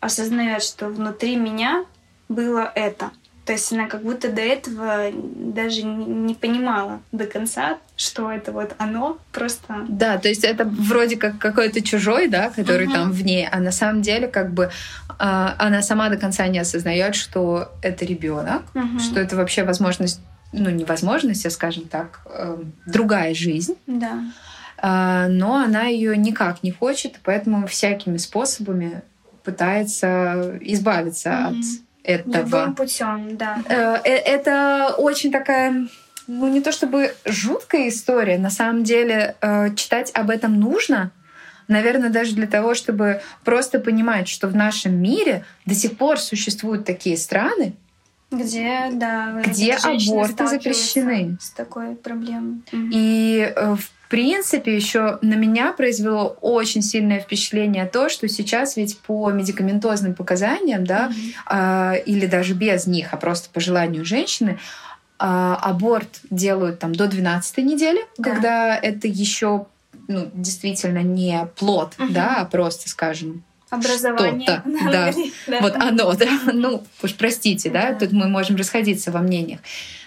осознает, что внутри меня было это. То есть она как будто до этого даже не понимала до конца, что это вот оно просто. Да, то есть это вроде как какой-то чужой, да, который uh-huh. там в ней, а на самом деле как бы э, она сама до конца не осознает, что это ребенок, uh-huh. что это вообще возможность ну, невозможность, а, скажем так, э, другая жизнь. Да. Э, но она ее никак не хочет, поэтому всякими способами пытается избавиться mm-hmm. от этого. Любым путем, да. Э, э, это очень такая ну не то чтобы жуткая история, на самом деле э, читать об этом нужно, наверное, даже для того, чтобы просто понимать, что в нашем мире до сих пор существуют такие страны, где, да, где аборты запрещены. С такой проблемой. И э, в принципе, еще на меня произвело очень сильное впечатление то, что сейчас ведь по медикаментозным показаниям, да, mm-hmm. э, или даже без них, а просто по желанию женщины, э, аборт делают там до 12 недели, да. когда это еще ну, действительно не плод, mm-hmm. да, а просто, скажем, Образование. Да. да. Вот оно, да. Ну, уж простите, да. да, тут мы можем расходиться во мнениях.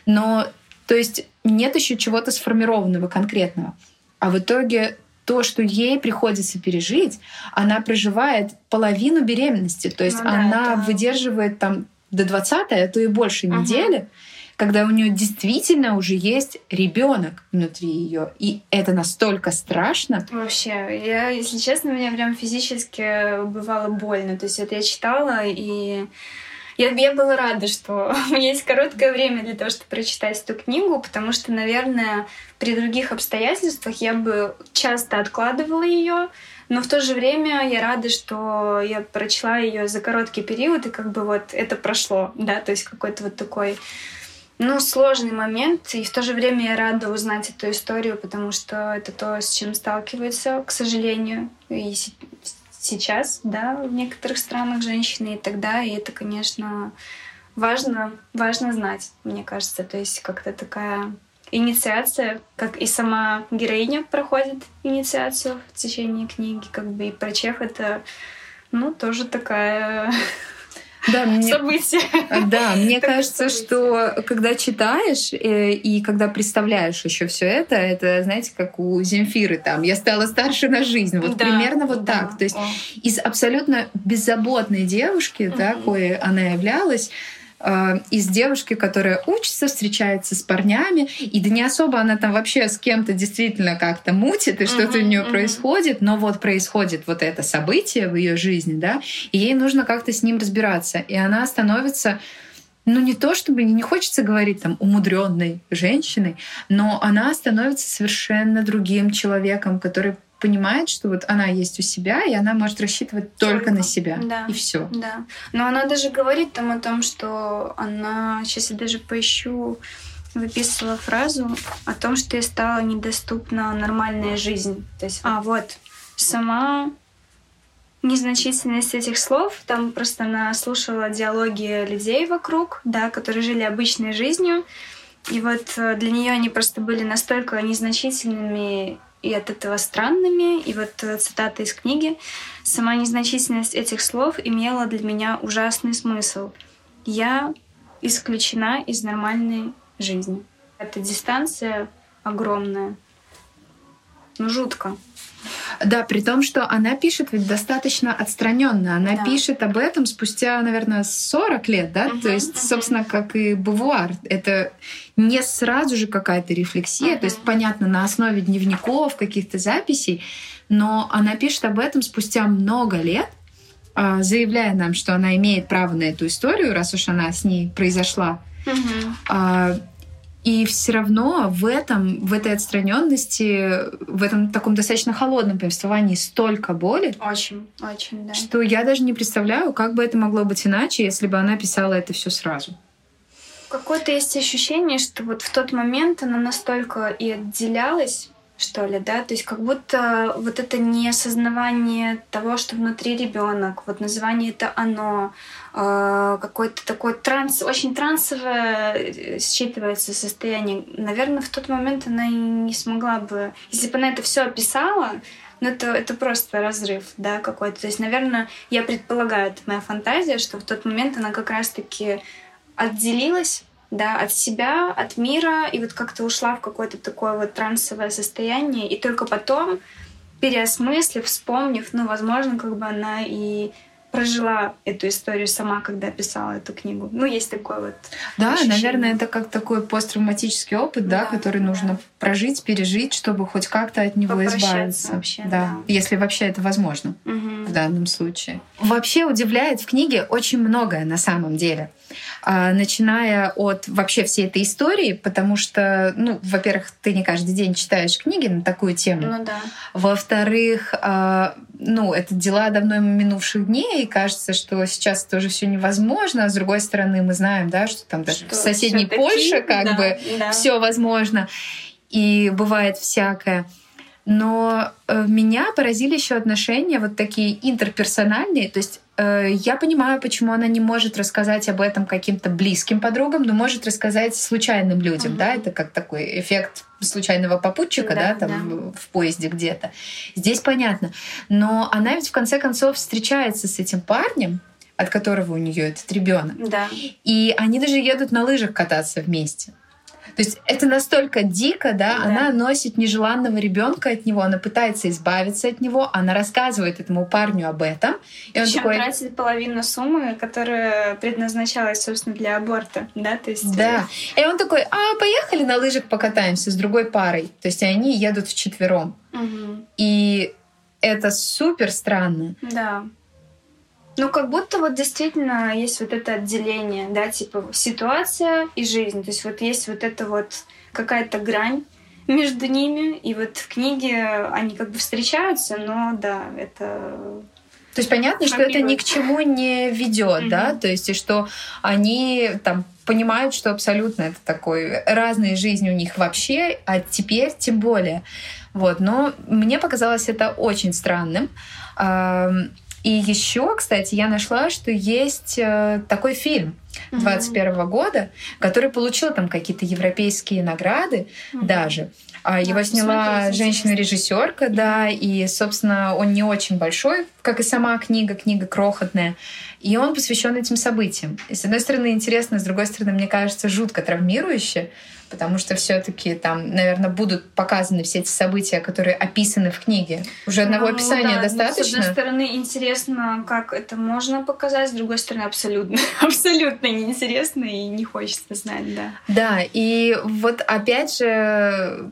Но, то есть, нет еще чего-то сформированного конкретного. А в итоге то, что ей приходится пережить, она проживает половину беременности. То есть ну, да, она да. выдерживает там до 20 а то и больше недели. Ага когда у нее действительно уже есть ребенок внутри ее. И это настолько страшно. Вообще, я, если честно, мне прям физически бывало больно. То есть это я читала, и я, я была рада, что у меня есть короткое время для того, чтобы прочитать эту книгу, потому что, наверное, при других обстоятельствах я бы часто откладывала ее, но в то же время я рада, что я прочла ее за короткий период, и как бы вот это прошло, да, то есть какой-то вот такой ну, сложный момент, и в то же время я рада узнать эту историю, потому что это то, с чем сталкиваются, к сожалению, и сейчас, да, в некоторых странах женщины и тогда, и это, конечно, важно, важно знать, мне кажется, то есть как-то такая инициация, как и сама героиня проходит инициацию в течение книги, как бы и про Чех это, ну, тоже такая да, мне, событие. Да, мне кажется, событие. что когда читаешь э, и когда представляешь еще все это, это, знаете, как у Земфиры там, я стала старше на жизнь. Вот да, примерно вот да. так. То есть О. из абсолютно беззаботной девушки, угу. такой она являлась, из девушки, которая учится, встречается с парнями, и да не особо она там вообще с кем-то действительно как-то мутит, и что-то uh-huh, у нее uh-huh. происходит, но вот происходит вот это событие в ее жизни, да, и ей нужно как-то с ним разбираться, и она становится ну не то чтобы не хочется говорить там умудренной женщиной, но она становится совершенно другим человеком, который понимает, что вот она есть у себя, и она может рассчитывать только, только на себя. Да. И все. Да. Но она даже говорит там о том, что она, сейчас я даже поищу, выписывала фразу о том, что ей стала недоступна нормальная жизнь. То есть, а вот, сама незначительность этих слов, там просто она слушала диалоги людей вокруг, да, которые жили обычной жизнью, и вот э, для нее они просто были настолько незначительными и от этого странными. И вот э, цитата из книги. «Сама незначительность этих слов имела для меня ужасный смысл. Я исключена из нормальной жизни. Эта дистанция огромная. Ну, жутко. Да, при том, что она пишет ведь достаточно отстраненно. Она да. пишет об этом спустя, наверное, 40 лет, да? Угу, То есть, угу. собственно, как и Бувуар. Это не сразу же какая-то рефлексия. Угу. То есть, понятно, на основе дневников, каких-то записей. Но она пишет об этом спустя много лет, а, заявляя нам, что она имеет право на эту историю, раз уж она с ней произошла. Угу. И все равно в этом, в этой отстраненности, в этом таком достаточно холодном повествовании столько боли. Очень, очень, да. Что я даже не представляю, как бы это могло быть иначе, если бы она писала это все сразу. Какое-то есть ощущение, что вот в тот момент она настолько и отделялась что ли, да, то есть как будто вот это неосознавание того, что внутри ребенок, вот название это оно, какой-то такой транс, очень трансовое э, считывается состояние. Наверное, в тот момент она и не смогла бы, если бы она это все описала, ну это, это просто разрыв, да, какой-то. То есть, наверное, я предполагаю, это моя фантазия, что в тот момент она как раз-таки отделилась да, от себя, от мира, и вот как-то ушла в какое-то такое вот трансовое состояние, и только потом, переосмыслив, вспомнив, ну, возможно, как бы она и прожила эту историю сама, когда писала эту книгу. Ну, есть такой вот. Да, ощущение. наверное, это как такой посттравматический опыт, да, да который да. нужно прожить, пережить, чтобы хоть как-то от него избавиться. Вообще, да. да. Если вообще это возможно угу. в данном случае. Вообще удивляет в книге очень многое на самом деле. А, начиная от вообще всей этой истории, потому что, ну, во-первых, ты не каждый день читаешь книги на такую тему. Ну да. Во-вторых, а, ну, это дела давно минувших дней, и кажется, что сейчас тоже все невозможно. А с другой стороны, мы знаем, да, что там даже что в соседней Польше как да, бы да. все возможно. И бывает всякое. Но э, меня поразили еще отношения вот такие интерперсональные. То есть я понимаю, почему она не может рассказать об этом каким-то близким подругам, но может рассказать случайным людям, uh-huh. да, это как такой эффект случайного попутчика, да, да там да. В, в поезде где-то. Здесь понятно. Но она ведь в конце концов встречается с этим парнем, от которого у нее этот ребенок. Да. И они даже едут на лыжах кататься вместе. То есть это настолько дико, да, да. она носит нежеланного ребенка от него, она пытается избавиться от него, она рассказывает этому парню об этом. И он Причем такой... тратит половину суммы, которая предназначалась, собственно, для аборта, да, то есть... Да. Э, и он такой, а, поехали на лыжах покатаемся с другой парой. То есть они едут вчетвером. Угу. И это супер странно. Да. Ну, как будто вот действительно есть вот это отделение, да, типа ситуация и жизнь. То есть вот есть вот это вот какая-то грань между ними, и вот в книге они как бы встречаются, но да, это то есть понятно, что это ни к чему не ведет, да, то есть и что они там понимают, что абсолютно это такой разные жизни у них вообще, а теперь тем более. Вот, но мне показалось это очень странным. И еще, кстати, я нашла, что есть э, такой фильм 21 -го года, который получил там какие-то европейские награды mm-hmm. даже. А его сняла женщина-режиссерка, да, и, собственно, он не очень большой, как и сама книга, книга крохотная. И он посвящен этим событиям. И, с одной стороны, интересно, с другой стороны, мне кажется, жутко травмирующе, потому что все-таки там, наверное, будут показаны все эти события, которые описаны в книге. Уже одного ну, описания да, достаточно. с одной стороны, интересно, как это можно показать, с другой стороны, абсолютно, абсолютно неинтересно и не хочется знать, да. Да, и вот опять же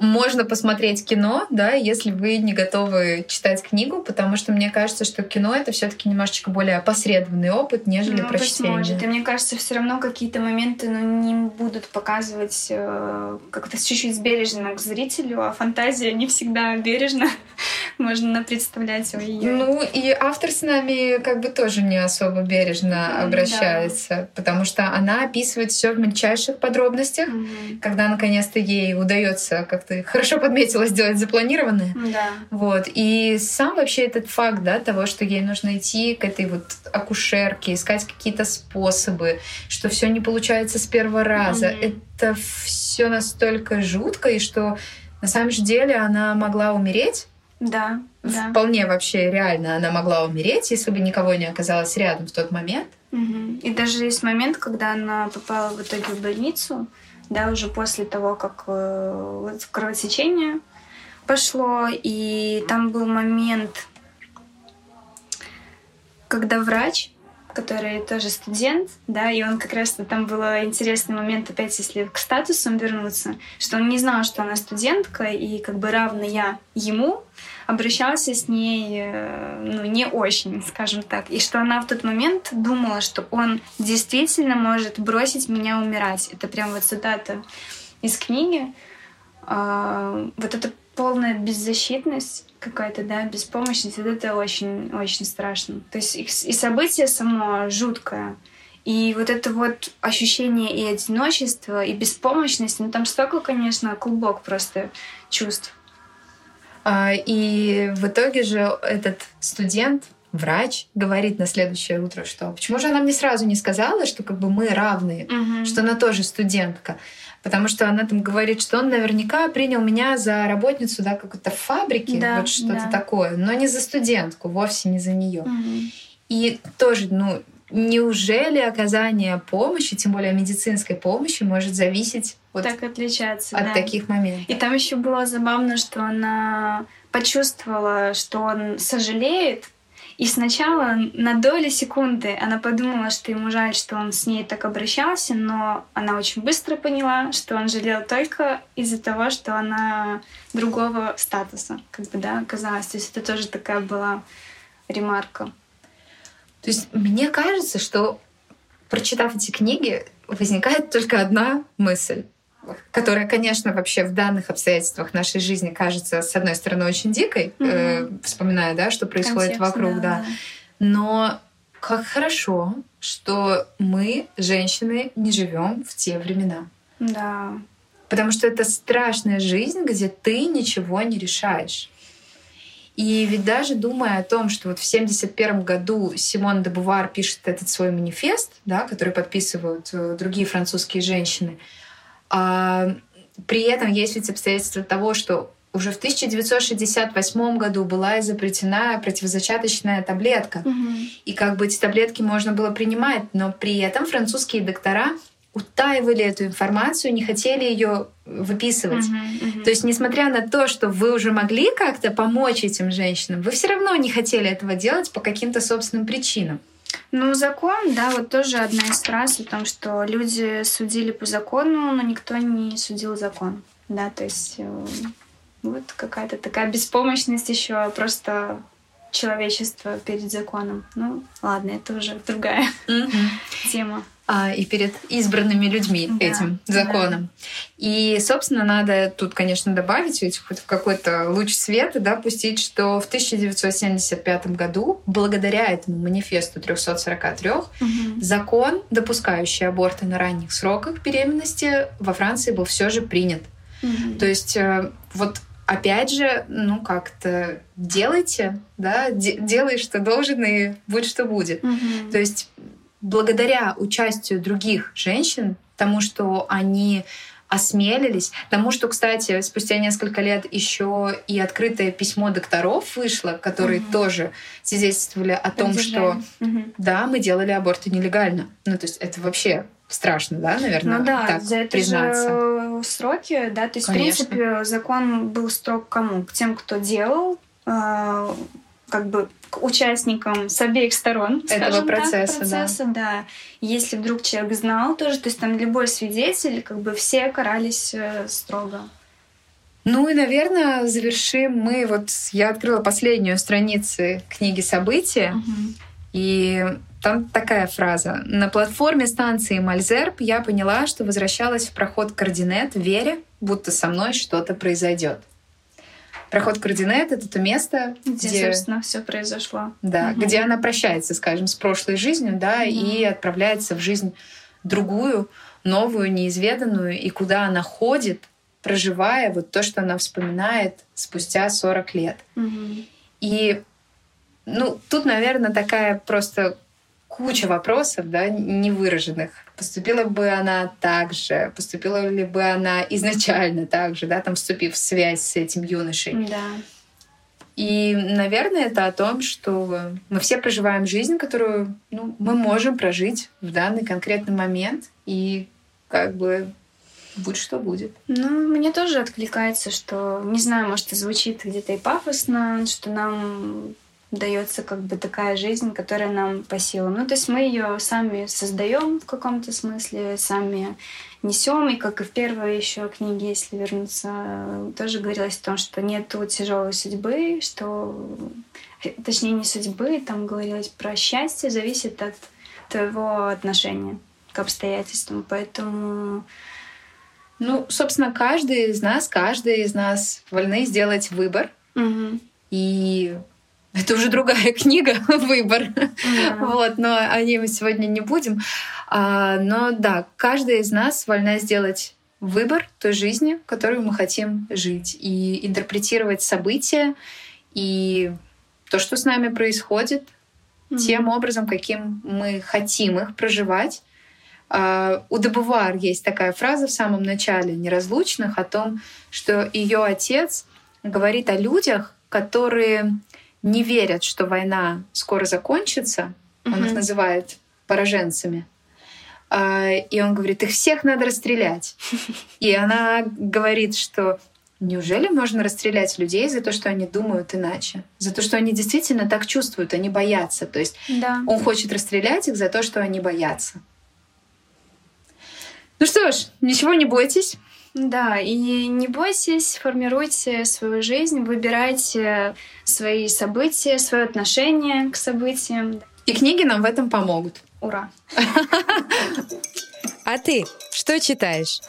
можно посмотреть кино, да, если вы не готовы читать книгу, потому что мне кажется, что кино это все-таки немножечко более опосредованный опыт, нежели ну, прочтение. Может. И мне кажется, все равно какие-то моменты ну, не будут показывать э, как-то чуть-чуть бережно к зрителю, а фантазия не всегда бережно. Можно представлять ее. Ну и автор с нами как бы тоже не особо бережно обращается, да. потому что она описывает все в мельчайших подробностях, угу. когда наконец-то ей удается как-то ты хорошо подметила, сделать запланированное. Да. Вот. И сам вообще этот факт, да, того, что ей нужно идти к этой вот акушерке, искать какие-то способы, что все не получается с первого раза. Mm-hmm. Это все настолько жутко, и что на самом же деле она могла умереть. Да, да. Вполне вообще реально она могла умереть, если бы никого не оказалось рядом в тот момент. Угу. И даже есть момент, когда она попала в итоге в больницу, да, уже после того, как э, вот кровотечение пошло, и там был момент, когда врач который тоже студент, да, и он как раз там был интересный момент, опять если к статусам вернуться, что он не знал, что она студентка, и как бы равная ему обращался с ней, э, ну, не очень, скажем так, и что она в тот момент думала, что он действительно может бросить меня умирать. Это прям вот цитата из книги. А, вот эта полная беззащитность какая-то, да, беспомощность, это очень-очень страшно. То есть и событие само жуткое, и вот это вот ощущение и одиночества, и беспомощности, ну там столько, конечно, клубок просто чувств. А, и в итоге же этот студент, врач, говорит на следующее утро, что почему же она мне сразу не сказала, что как бы мы равные, угу. что она тоже студентка потому что она там говорит, что он наверняка принял меня за работницу да, какой-то фабрики, да, вот что-то да. такое, но не за студентку, вовсе не за нее. Угу. И тоже, ну, неужели оказание помощи, тем более медицинской помощи, может зависеть вот так отличаться от да. таких моментов? И там еще было забавно, что она почувствовала, что он сожалеет, и сначала на доли секунды она подумала, что ему жаль, что он с ней так обращался, но она очень быстро поняла, что он жалел только из-за того, что она другого статуса, как бы, да, оказалась. То есть это тоже такая была ремарка. То есть мне кажется, что прочитав эти книги, возникает только одна мысль которая, конечно, вообще в данных обстоятельствах нашей жизни кажется, с одной стороны, очень дикой, mm-hmm. э, вспоминая, да, что происходит Контекст, вокруг, да, да. Но как хорошо, что мы, женщины, не живем в те времена. Да. Потому что это страшная жизнь, где ты ничего не решаешь. И ведь даже думая о том, что вот в 1971 году Симон де Бувар пишет этот свой манифест, да, который подписывают э, другие французские женщины, а, при этом есть ведь обстоятельства того, что уже в 1968 году была изобретена противозачаточная таблетка. Угу. И как бы эти таблетки можно было принимать, но при этом французские доктора утаивали эту информацию, не хотели ее выписывать. Uh-huh, uh-huh. То есть, несмотря на то, что вы уже могли как-то помочь этим женщинам, вы все равно не хотели этого делать по каким-то собственным причинам. Ну, закон, да, вот тоже одна из фраз о том, что люди судили по закону, но никто не судил закон. Да, то есть э, вот какая-то такая беспомощность еще просто человечества перед законом. Ну, ладно, это уже другая тема а, и перед избранными людьми да, этим законом. Да. И, собственно, надо тут, конечно, добавить ведь хоть какой-то луч света, да, пустить, что в 1975 году, благодаря этому манифесту 343, угу. закон, допускающий аборты на ранних сроках беременности, во Франции был все же принят. Угу. То есть э, вот опять же, ну как-то делайте, да, делай, что должен, и будь что будет. Угу. То есть благодаря участию других женщин, тому, что они осмелились, тому, что, кстати, спустя несколько лет еще и открытое письмо докторов вышло, которые угу. тоже свидетельствовали о том, что угу. да, мы делали аборты нелегально. Ну, то есть это вообще страшно, да, наверное, ну, да, так за это признаться. Же сроки, да, то есть, Конечно. в принципе, закон был строг кому? К тем, кто делал, э, как бы к участникам с обеих сторон этого процесса, так, процесса да. да. Если вдруг человек знал тоже, то есть там любой свидетель, как бы все карались э, строго. Ну и, наверное, завершим мы. Вот я открыла последнюю страницу книги «События», угу. и там такая фраза. На платформе станции Мальзерб я поняла, что возвращалась в проход координат, веря, будто со мной что-то произойдет. Проход координат — это то место, где, где собственно, все произошло. Да, угу. где она прощается, скажем, с прошлой жизнью, да, угу. и отправляется в жизнь другую, новую, неизведанную, и куда она ходит, проживая вот то, что она вспоминает спустя 40 лет. Угу. И ну, тут, наверное, такая просто куча вопросов, да, невыраженных. Поступила бы она так же? Поступила ли бы она изначально так же, да, там, вступив в связь с этим юношей? Да. И, наверное, это о том, что мы все проживаем жизнь, которую ну, мы можем прожить в данный конкретный момент. И как бы будь что будет. Ну, мне тоже откликается, что, не знаю, может, это звучит где-то и пафосно, что нам дается как бы такая жизнь, которая нам по силам. Ну, то есть мы ее сами создаем в каком-то смысле, сами несем. И как и в первой еще книге, если вернуться, тоже говорилось о том, что нету тяжелой судьбы, что точнее не судьбы, там говорилось про счастье, зависит от твоего отношения к обстоятельствам. Поэтому ну, собственно, каждый из нас, каждый из нас вольны сделать выбор. Угу. И это уже другая книга, выбор. Да. Вот, но о ней мы сегодня не будем. А, но да, каждая из нас вольна сделать выбор той жизни, которую мы хотим жить, и интерпретировать события и то, что с нами происходит, mm-hmm. тем образом, каким мы хотим их проживать. Uh, у Дебувар есть такая фраза в самом начале «Неразлучных» о том, что ее отец говорит о людях, которые не верят, что война скоро закончится. Mm-hmm. Он их называет пораженцами. Uh, и он говорит, их всех надо расстрелять. И она говорит, что неужели можно расстрелять людей за то, что они думают иначе? За то, что они действительно так чувствуют, они боятся. То есть да. он хочет расстрелять их за то, что они боятся. Ну что ж, ничего не бойтесь. Да, и не бойтесь, формируйте свою жизнь, выбирайте свои события, свое отношение к событиям. И книги нам в этом помогут. Ура! А ты что читаешь?